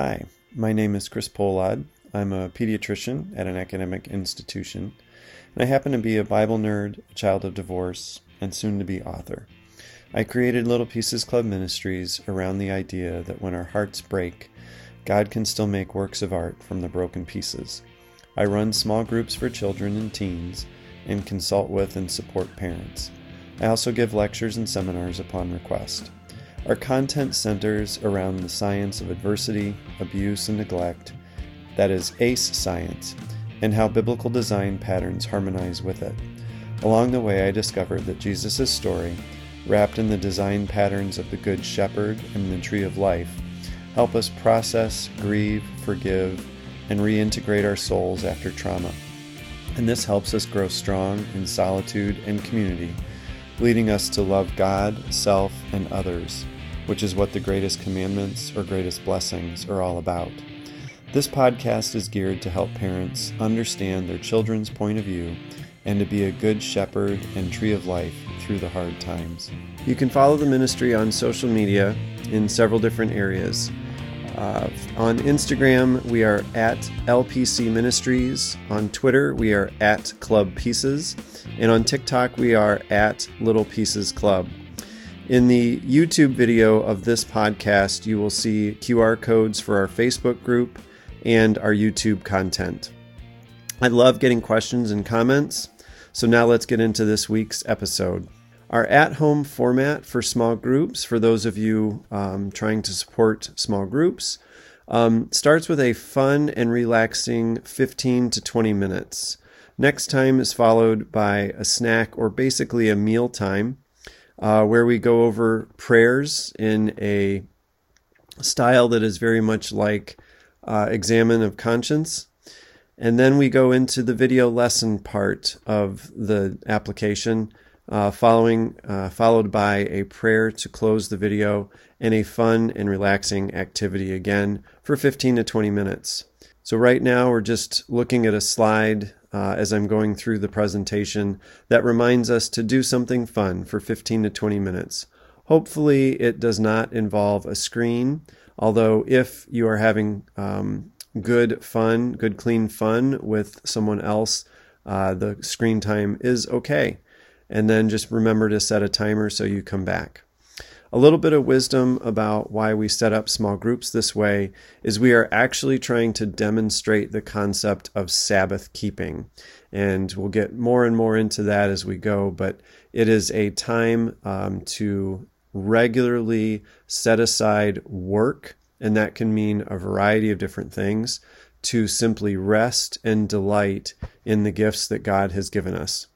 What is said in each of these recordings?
Hi, my name is Chris Polad. I'm a pediatrician at an academic institution, and I happen to be a Bible nerd, a child of divorce, and soon to be author. I created Little Pieces Club Ministries around the idea that when our hearts break, God can still make works of art from the broken pieces. I run small groups for children and teens and consult with and support parents. I also give lectures and seminars upon request. Our content centers around the science of adversity, abuse, and neglect, that is, ACE science, and how biblical design patterns harmonize with it. Along the way, I discovered that Jesus' story, wrapped in the design patterns of the Good Shepherd and the Tree of Life, help us process, grieve, forgive, and reintegrate our souls after trauma. And this helps us grow strong in solitude and community leading us to love God, self, and others, which is what the greatest commandments or greatest blessings are all about. This podcast is geared to help parents understand their children's point of view and to be a good shepherd and tree of life through the hard times. You can follow the ministry on social media in several different areas. Uh, on Instagram, we are at LPC Ministries. On Twitter, we are at Club Pieces. And on TikTok, we are at Little Pieces Club. In the YouTube video of this podcast, you will see QR codes for our Facebook group and our YouTube content. I love getting questions and comments. So now let's get into this week's episode. Our at home format for small groups, for those of you um, trying to support small groups, um, starts with a fun and relaxing 15 to 20 minutes. Next time is followed by a snack or basically a meal time uh, where we go over prayers in a style that is very much like uh, Examen of Conscience. And then we go into the video lesson part of the application uh, following uh, followed by a prayer to close the video and a fun and relaxing activity again for 15 to 20 minutes. So right now we're just looking at a slide uh, as I'm going through the presentation that reminds us to do something fun for 15 to 20 minutes. Hopefully it does not involve a screen, although if you are having um, good fun, good clean fun with someone else, uh, the screen time is okay and then just remember to set a timer so you come back. A little bit of wisdom about why we set up small groups this way is we are actually trying to demonstrate the concept of Sabbath keeping. And we'll get more and more into that as we go, but it is a time um, to regularly set aside work, and that can mean a variety of different things, to simply rest and delight in the gifts that God has given us.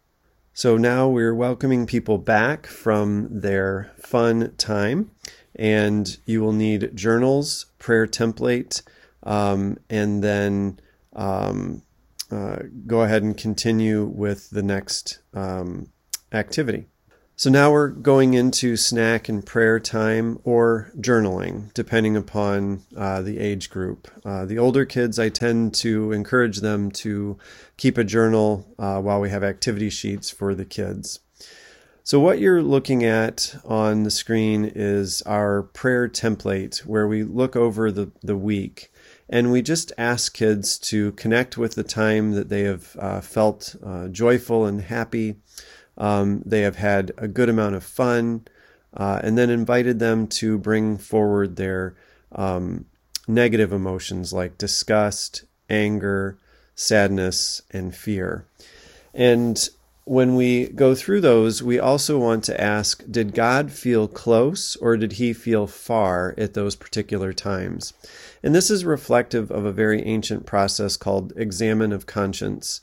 So now we're welcoming people back from their fun time, and you will need journals, prayer template, um, and then um, uh, go ahead and continue with the next um, activity. So now we're going into snack and prayer time or journaling, depending upon uh, the age group. Uh, the older kids, I tend to encourage them to keep a journal uh, while we have activity sheets for the kids. So, what you're looking at on the screen is our prayer template where we look over the, the week and we just ask kids to connect with the time that they have uh, felt uh, joyful and happy um, they have had a good amount of fun, uh, and then invited them to bring forward their um, negative emotions like disgust, anger, sadness, and fear. And when we go through those, we also want to ask Did God feel close or did he feel far at those particular times? And this is reflective of a very ancient process called Examen of conscience.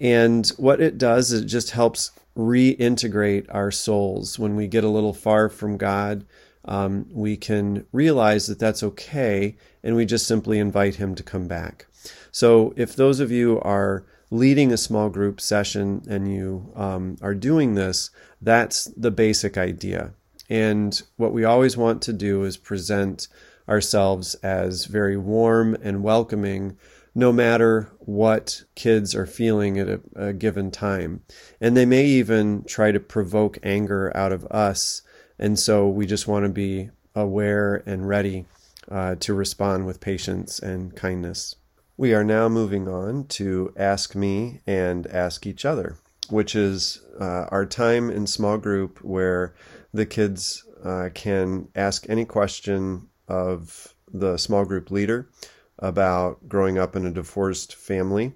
And what it does is it just helps reintegrate our souls when we get a little far from God. Um, we can realize that that's okay, and we just simply invite Him to come back. So, if those of you are leading a small group session and you um, are doing this, that's the basic idea. And what we always want to do is present ourselves as very warm and welcoming no matter what kids are feeling at a, a, given time. And they may even try to provoke anger out of us. And so we just want to be aware and ready uh, to respond with patience and kindness. We are now moving on to Ask Me and Ask Each Other, which is uh, our time in small group where the kids uh, can ask any question of the small group leader about growing up in a divorced family.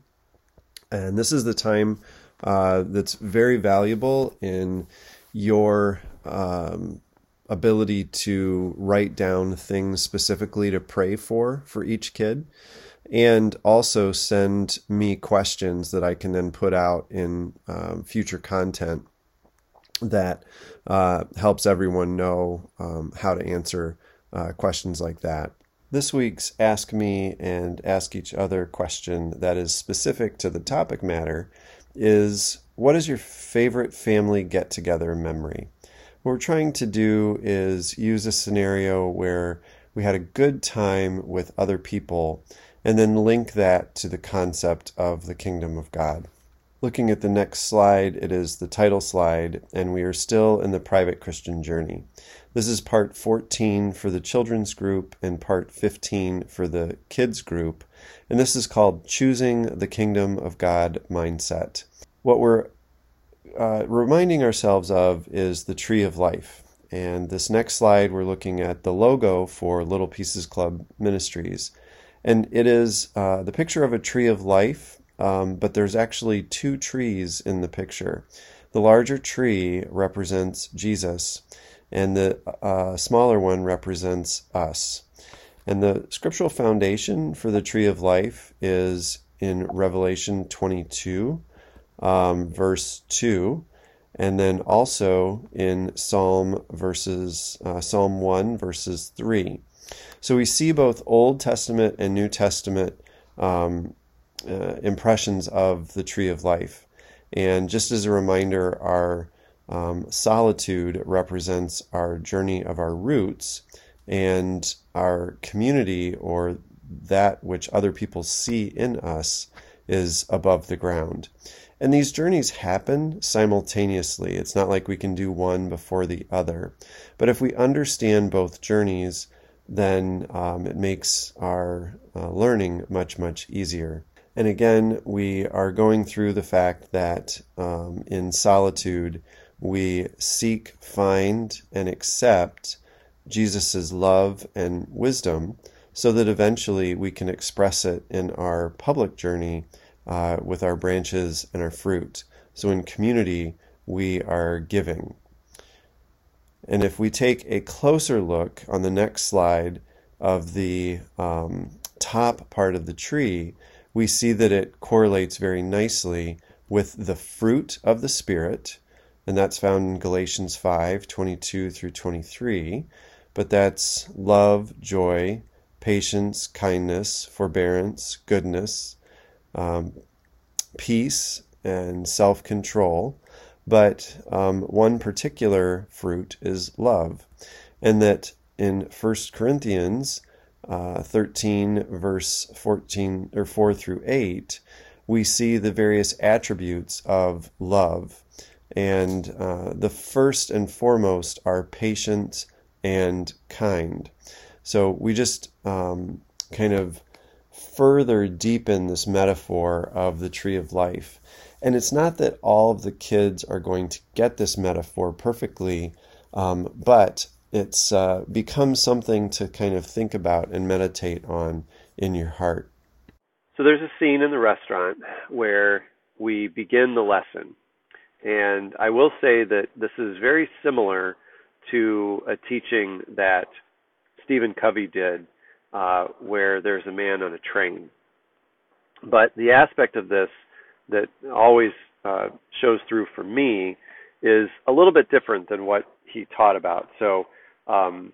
And this is the time uh, that's very valuable in your um, ability to write down things specifically to pray for for each kid and also send me questions that I can then put out in um, future content that uh, helps everyone know um, how to answer uh, questions like that. This week's Ask Me and Ask Each Other question that is specific to the topic matter is What is your favorite family get together memory? What we're trying to do is use a scenario where we had a good time with other people and then link that to the concept of the kingdom of God. Looking at the next slide, it is the title slide, and we are still in the private Christian journey. This is part 14 for the children's group and part 15 for the kids group, and this is called Choosing the Kingdom of God Mindset. What we're uh, reminding ourselves of is the tree of life. And this next slide, we're looking at the logo for Little Pieces Club Ministries. And it is uh, the picture of a tree of life, um, but there's actually two trees in the picture. The larger tree represents Jesus, and the uh, smaller one represents us. And the scriptural foundation for the tree of life is in Revelation 22, um, verse 2, and then also in Psalm verses uh, Psalm 1 verses 3. So we see both Old Testament and New Testament um, uh, impressions of the tree of life. And just as a reminder, our um, solitude represents our journey of our roots, and our community or that which other people see in us is above the ground. And these journeys happen simultaneously. It's not like we can do one before the other. But if we understand both journeys, then um, it makes our uh, learning much, much easier. And again, we are going through the fact that um, in solitude, we seek, find, and accept Jesus' love and wisdom so that eventually we can express it in our public journey uh, with our branches and our fruit. So in community, we are giving. And if we take a closer look on the next slide of the um, top part of the tree, we see that it correlates very nicely with the fruit of the Spirit, and that's found in Galatians 5 22 through 23. But that's love, joy, patience, kindness, forbearance, goodness, um, peace, and self control. But um, one particular fruit is love. And that in 1 Corinthians uh, 13, verse 14 or 4 through 8, we see the various attributes of love. And uh, the first and foremost are patient and kind. So we just um, kind of further deepen this metaphor of the tree of life. And it's not that all of the kids are going to get this metaphor perfectly, um, but it's uh, becomes something to kind of think about and meditate on in your heart. So there's a scene in the restaurant where we begin the lesson. And I will say that this is very similar to a teaching that Stephen Covey did, uh, where there's a man on a train. But the aspect of this that always uh, shows through for me is a little bit different than what he taught about. So um,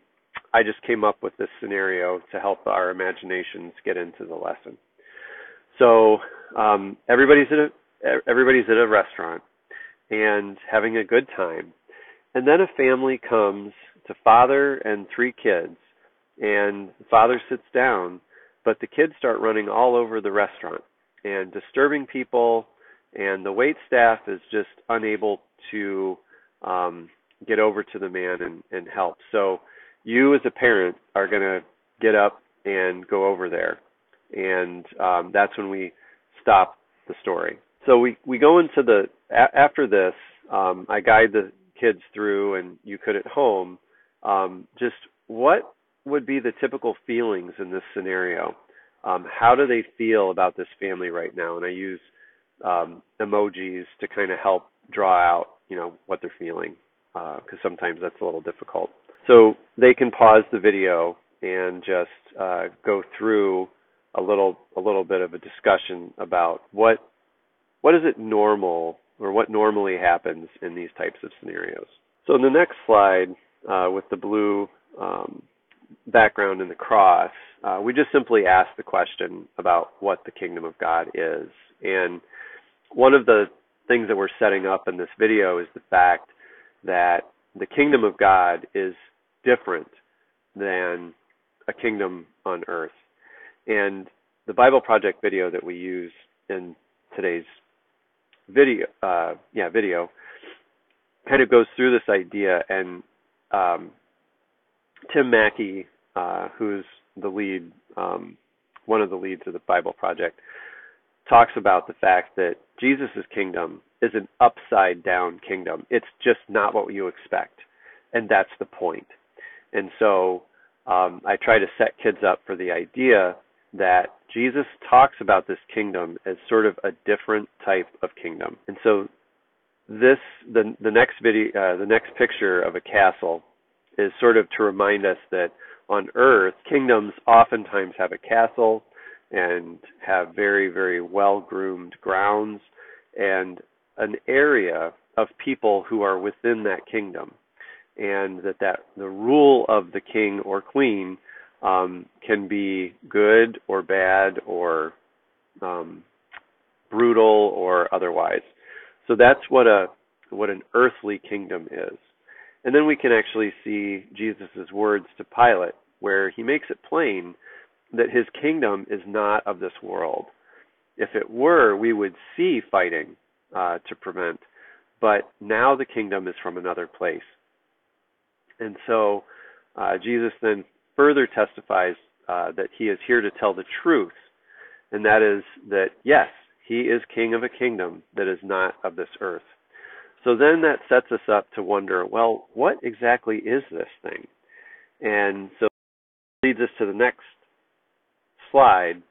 I just came up with this scenario to help our imaginations get into the lesson. So um, everybody's at a everybody's at a restaurant and having a good time, and then a family comes to father and three kids, and the father sits down, but the kids start running all over the restaurant and disturbing people, and the wait staff is just unable to um, get over to the man and, and help. So you as a parent are going to get up and go over there, and um, that's when we stop the story. So we we go into the a- after this. Um, I guide the kids through, and you could at home. Um, just what would be the typical feelings in this scenario? Um, how do they feel about this family right now? And I use um, emojis to kind of help draw out, you know, what they're feeling, because uh, sometimes that's a little difficult. So they can pause the video and just uh, go through a little a little bit of a discussion about what what is it normal or what normally happens in these types of scenarios. So in the next slide, uh, with the blue um, background in the cross, uh, we just simply ask the question about what the kingdom of God is. And one of the things that we're setting up in this video is the fact that the kingdom of God is different than a kingdom on earth. And the Bible Project video that we use in today's video, uh, yeah, video, kind of goes through this idea. And um, Tim Mackie, uh, who's the lead, um, one of the leads of the Bible Project, talks about the fact that Jesus' kingdom is an upside down kingdom. It's just not what you expect. And that's the point. And so um, I try to set kids up for the idea that Jesus talks about this kingdom as sort of a different type of kingdom. And so this the the next video uh, the next picture of a castle is sort of to remind us that on earth kingdoms oftentimes have a castle and have very very well groomed grounds and an area of people who are within that kingdom and that that the rule of the king or queen um, can be good or bad or um, brutal or otherwise. So that's what a what an earthly kingdom is. And then we can actually see Jesus' words to Pilate, where he makes it plain that his kingdom is not of this world. If it were, we would see fighting uh, to prevent, but now the kingdom is from another place. And so uh, Jesus then further testifies uh, that he is here to tell the truth, and that is that yes, he is king of a kingdom that is not of this earth. So then that sets us up to wonder, well, what exactly is this thing? And so leads us to the next slide,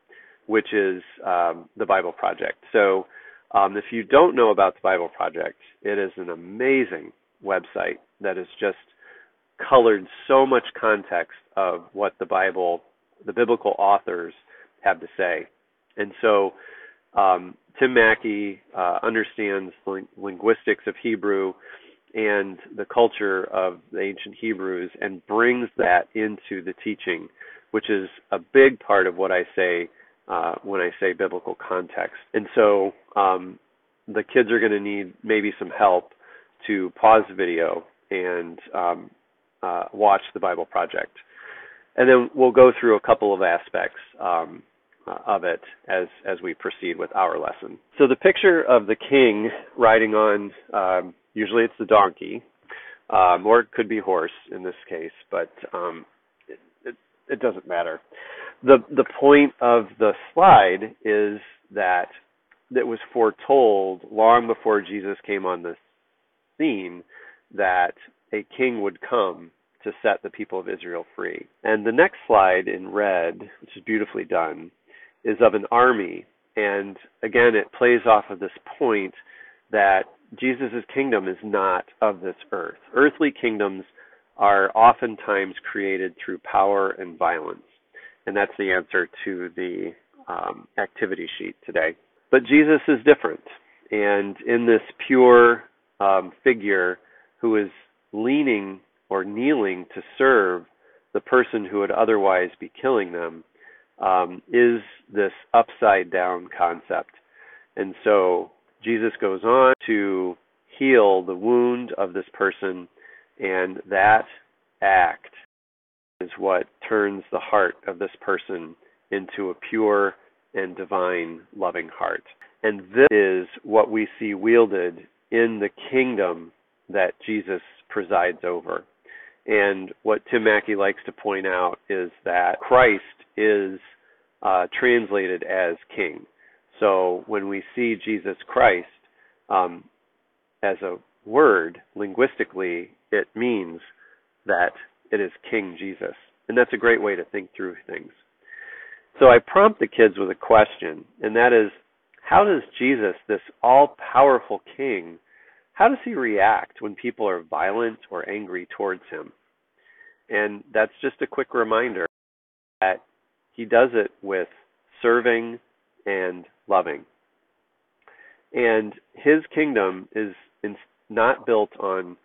which is um, the Bible Project. So um, if you don't know about the Bible Project, it is an amazing website that is just colored so much context of what the Bible, the biblical authors have to say. And so um, Tim Mackie uh, understands ling- linguistics of Hebrew and the culture of the ancient Hebrews and brings that into the teaching, which is a big part of what I say uh, when I say biblical context. And so um, the kids are going to need maybe some help to pause the video and um, uh, watch the Bible Project, and then we'll go through a couple of aspects um, uh, of it as as we proceed with our lesson. So the picture of the king riding on um, usually it's the donkey, um, or it could be horse in this case, but um, it doesn't matter. the The point of the slide is that that was foretold long before Jesus came on the scene that a king would come to set the people of Israel free. And the next slide in red, which is beautifully done, is of an army. And again, it plays off of this point that Jesus' kingdom is not of this earth. Earthly kingdoms are oftentimes created through power and violence. And that's the answer to the um, activity sheet today. But Jesus is different. And in this pure um, figure who is leaning or kneeling to serve the person who would otherwise be killing them um, is this upside down concept. And so Jesus goes on to heal the wound of this person, and that act is what turns the heart of this person into a pure and divine loving heart. And this is what we see wielded in the kingdom that Jesus presides over. And what Tim Mackie likes to point out is that Christ is uh, translated as King. So when we see Jesus Christ um, as a word, linguistically, it means that it is King Jesus. And that's a great way to think through things. So I prompt the kids with a question, and that is how does Jesus, this all powerful King, how does he react when people are violent or angry towards him? And that's just a quick reminder that he does it with serving and loving. And his kingdom is not built on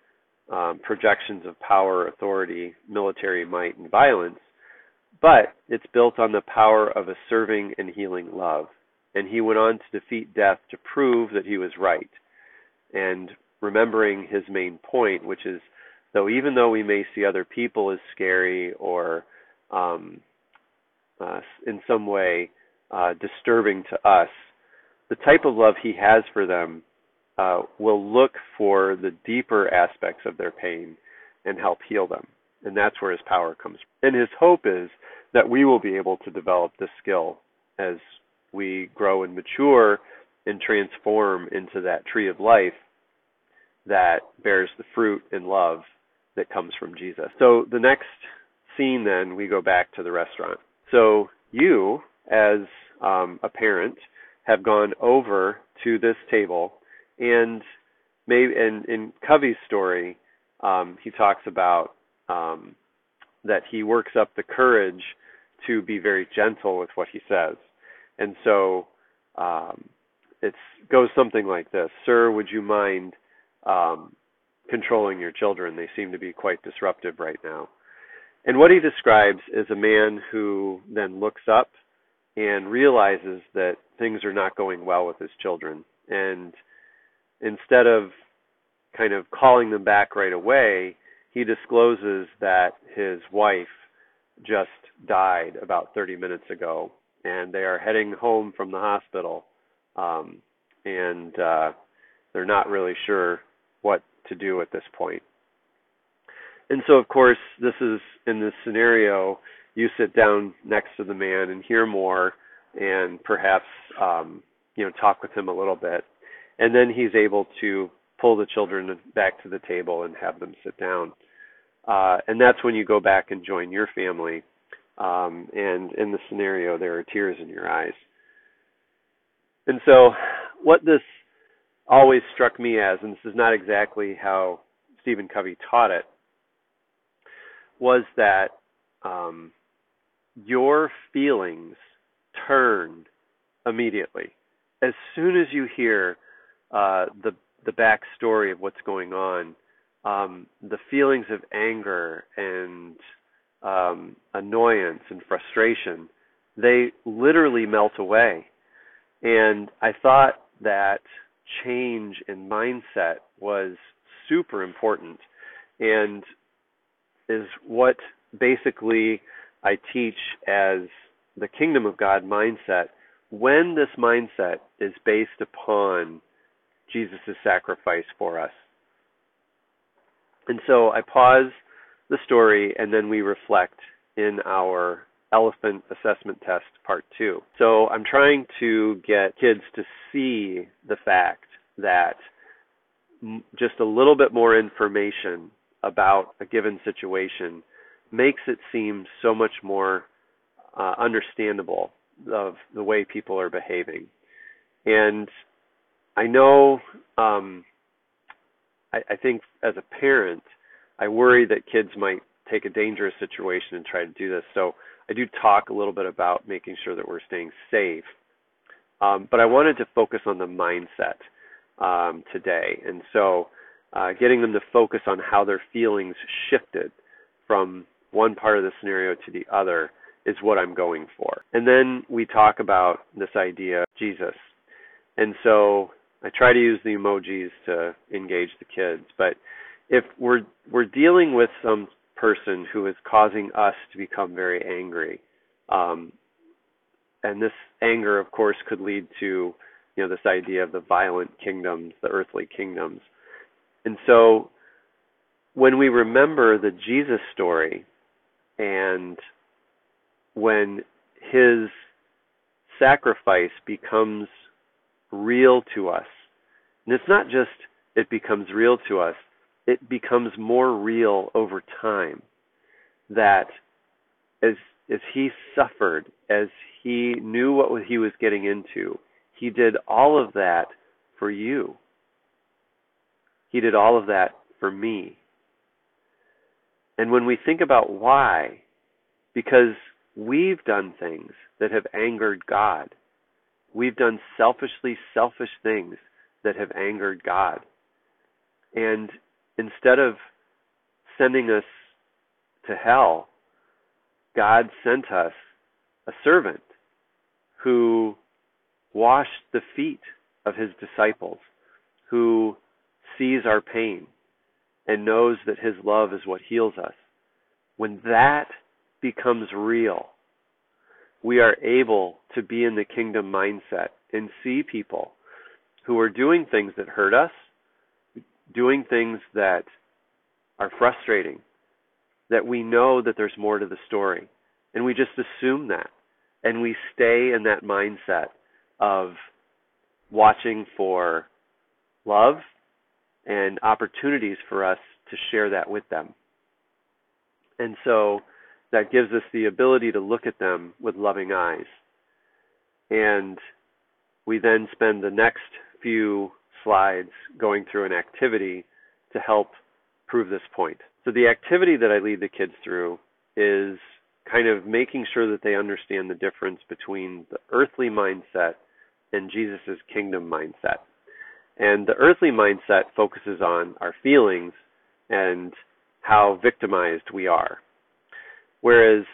um, projections of power, authority, military might, and violence, but it's built on the power of a serving and healing love. And he went on to defeat death to prove that he was right and remembering his main point, which is though even though we may see other people as scary or um, uh, in some way uh, disturbing to us, the type of love he has for them uh, will look for the deeper aspects of their pain and help heal them. And that's where his power comes from. And his hope is that we will be able to develop this skill as we grow and mature and transform into that tree of life that bears the fruit and love that comes from Jesus. So the next scene, then, we go back to the restaurant. So you, as um, a parent, have gone over to this table, and maybe in, in Covey's story, um, he talks about um, that he works up the courage to be very gentle with what he says, and so um, it goes something like this: "Sir, would you mind?" um, controlling your children. They seem to be quite disruptive right now. And what he describes is a man who then looks up and realizes that things are not going well with his children. And instead of kind of calling them back right away, he discloses that his wife just died about 30 minutes ago and they are heading home from the hospital. Um, and uh, they're not really sure what to do at this point. And so, of course, this is in this scenario, you sit down next to the man and hear more, and perhaps um, you know talk with him a little bit, and then he's able to pull the children back to the table and have them sit down. Uh, and that's when you go back and join your family. Um, and in the scenario, there are tears in your eyes. And so, what this always struck me as, and this is not exactly how Stephen Covey taught it, was that um, your feelings turn immediately as soon as you hear uh, the the backstory of what's going on. Um, the feelings of anger and um, annoyance and frustration, they literally melt away. And I thought that change in mindset was super important and is what basically I teach as the kingdom of God mindset when this mindset is based upon Jesus' sacrifice for us. And so I pause the story and then we reflect in our elephant assessment test part two. So I'm trying to get kids to see the fact that just a little bit more information about a given situation makes it seem so much more uh, understandable of the way people are behaving. And I know, um, I, I think as a parent, I worry that kids might take a dangerous situation and try to do this. So I do talk a little bit about making sure that we're staying safe. Um, but I wanted to focus on the mindset um, today. And so uh, getting them to focus on how their feelings shifted from one part of the scenario to the other is what I'm going for. And then we talk about this idea of Jesus. And so I try to use the emojis to engage the kids, but if we're we're dealing with some person who is causing us to become very angry. Um, and this anger, of course, could lead to you know this idea of the violent kingdoms, the earthly kingdoms. And so when we remember the Jesus story and when his sacrifice becomes real to us, and it's not just it becomes real to us, it becomes more real over time that as as he suffered, as he knew what he was getting into, he did all of that for you. He did all of that for me. And when we think about why, because we've done things that have angered God. We've done selfishly selfish things that have angered God. And instead of sending us to hell, God sent us a servant who washed the feet of his disciples, who sees our pain and knows that his love is what heals us. When that becomes real, we are able to be in the kingdom mindset and see people who are doing things that hurt us, doing things that are frustrating, that we know that there's more to the story. And we just assume that. And we stay in that mindset of watching for love and opportunities for us to share that with them. And so that gives us the ability to look at them with loving eyes. And we then spend the next few slides going through an activity to help prove this point. So the activity that I lead the kids through is kind of making sure that they understand the difference between the earthly mindset and Jesus' kingdom mindset. And the earthly mindset focuses on our feelings and how victimized we are. Whereas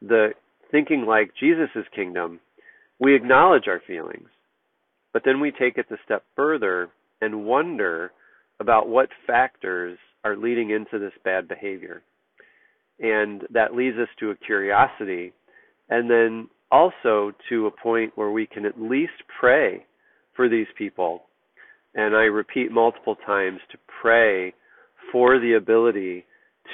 the thinking like Jesus' kingdom, we acknowledge our feelings, but then we take it a step further and wonder about what factors are leading into this bad behavior. And that leads us to a curiosity and then also to a point where we can at least pray for these people. And I repeat multiple times to pray for the ability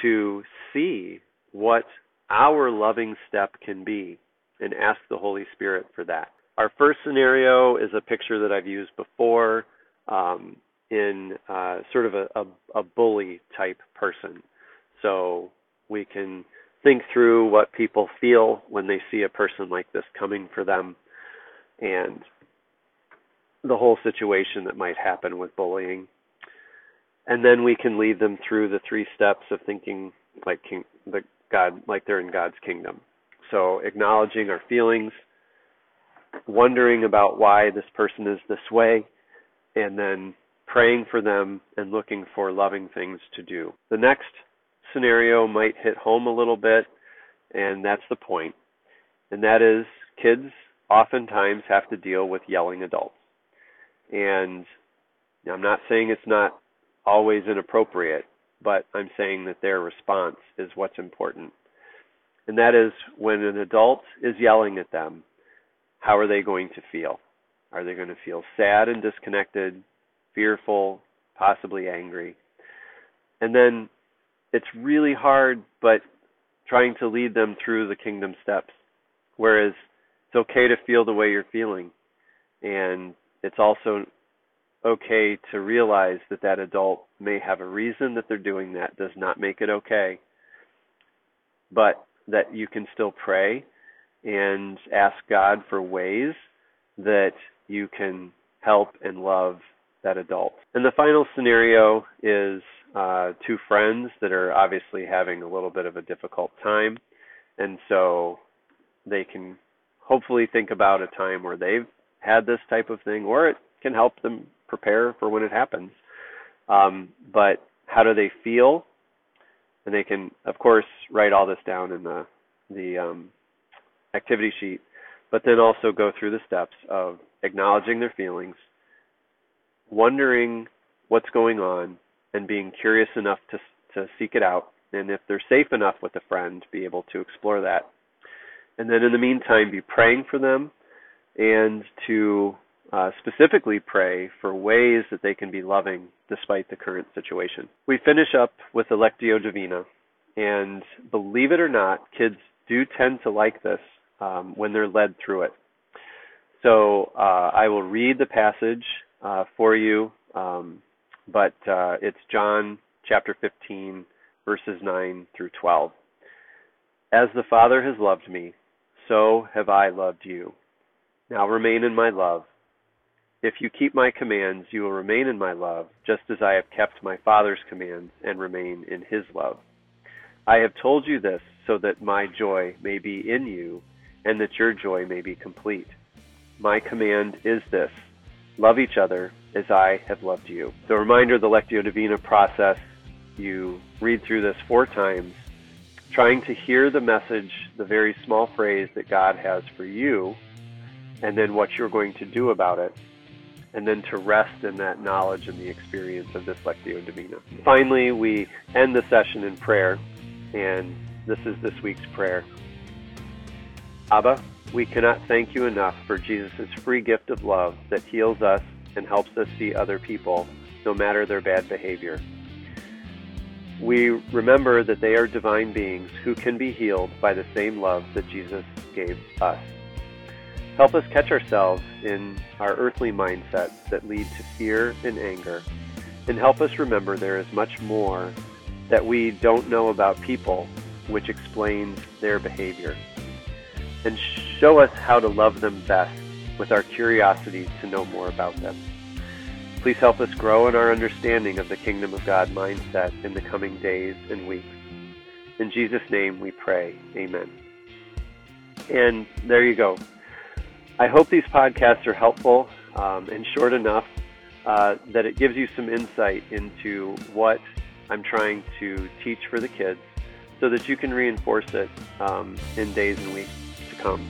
to see what our loving step can be and ask the Holy Spirit for that. Our first scenario is a picture that I've used before um, in uh, sort of a, a, a bully type person. So we can think through what people feel when they see a person like this coming for them and the whole situation that might happen with bullying and then we can lead them through the three steps of thinking like the God, like they're in God's kingdom. So acknowledging our feelings, wondering about why this person is this way, and then praying for them and looking for loving things to do. The next scenario might hit home a little bit, and that's the point. And that is kids oftentimes have to deal with yelling adults. And I'm not saying it's not always inappropriate, but I'm saying that their response is what's important. And that is when an adult is yelling at them, how are they going to feel? Are they going to feel sad and disconnected, fearful, possibly angry? And then it's really hard, but trying to lead them through the kingdom steps. Whereas it's okay to feel the way you're feeling. And it's also okay to realize that that adult may have a reason that they're doing that does not make it okay but that you can still pray and ask God for ways that you can help and love that adult. And the final scenario is uh, two friends that are obviously having a little bit of a difficult time. And so they can hopefully think about a time where they've had this type of thing, or it can help them prepare for when it happens. Um, but how do they feel? And they can, of course, write all this down in the the um, activity sheet, but then also go through the steps of acknowledging their feelings, wondering what's going on, and being curious enough to to seek it out. And if they're safe enough with a friend, be able to explore that. And then in the meantime, be praying for them and to uh, specifically pray for ways that they can be loving despite the current situation. We finish up with the Lectio Divina, and believe it or not, kids do tend to like this um, when they're led through it. So uh, I will read the passage uh, for you, um, but uh, it's John chapter 15, verses 9 through 12. As the Father has loved me, so have I loved you. Now remain in my love. If you keep my commands, you will remain in my love, just as I have kept my Father's commands and remain in his love. I have told you this so that my joy may be in you and that your joy may be complete. My command is this love each other as I have loved you. The reminder, of the Lectio Divina process, you read through this four times, trying to hear the message, the very small phrase that God has for you, and then what you're going to do about it and then to rest in that knowledge and the experience of this Lectio Divina. Finally, we end the session in prayer, and this is this week's prayer. Abba, we cannot thank you enough for Jesus' free gift of love that heals us and helps us see other people, no matter their bad behavior. We remember that they are divine beings who can be healed by the same love that Jesus gave us. Help us catch ourselves in our earthly mindsets that lead to fear and anger, and help us remember there is much more that we don't know about people which explains their behavior. And show us how to love them best with our curiosity to know more about them. Please help us grow in our understanding of the Kingdom of God mindset in the coming days and weeks. In Jesus' name we pray. Amen. And there you go. I hope these podcasts are helpful um, and short enough uh, that it gives you some insight into what I'm trying to teach for the kids so that you can reinforce it um, in days and weeks to come.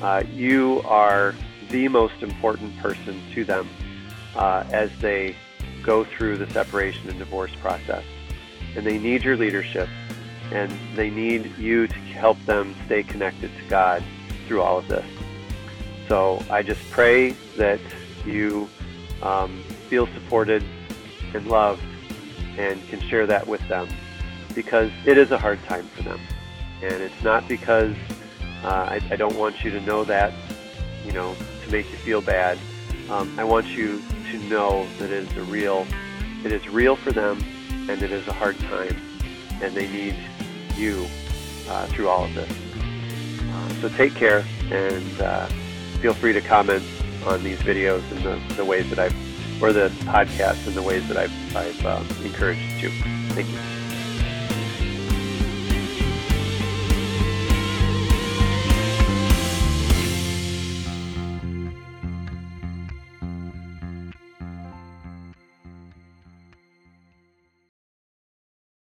Uh, you are the most important person to them uh, as they go through the separation and divorce process. And they need your leadership and they need you to help them stay connected to God through all of this. So I just pray that you um, feel supported and loved and can share that with them because it is a hard time for them. And it's not because uh, I, I, don't want you to know that, you know, to make you feel bad. Um, I want you to know that it is a real, it is real for them, and it is a hard time, and they need you uh, through all of this. Uh, so take care, and uh, feel free to comment on these videos and the, the ways that I've, or the podcast and the ways that I've, I've um, encouraged you. Thank you.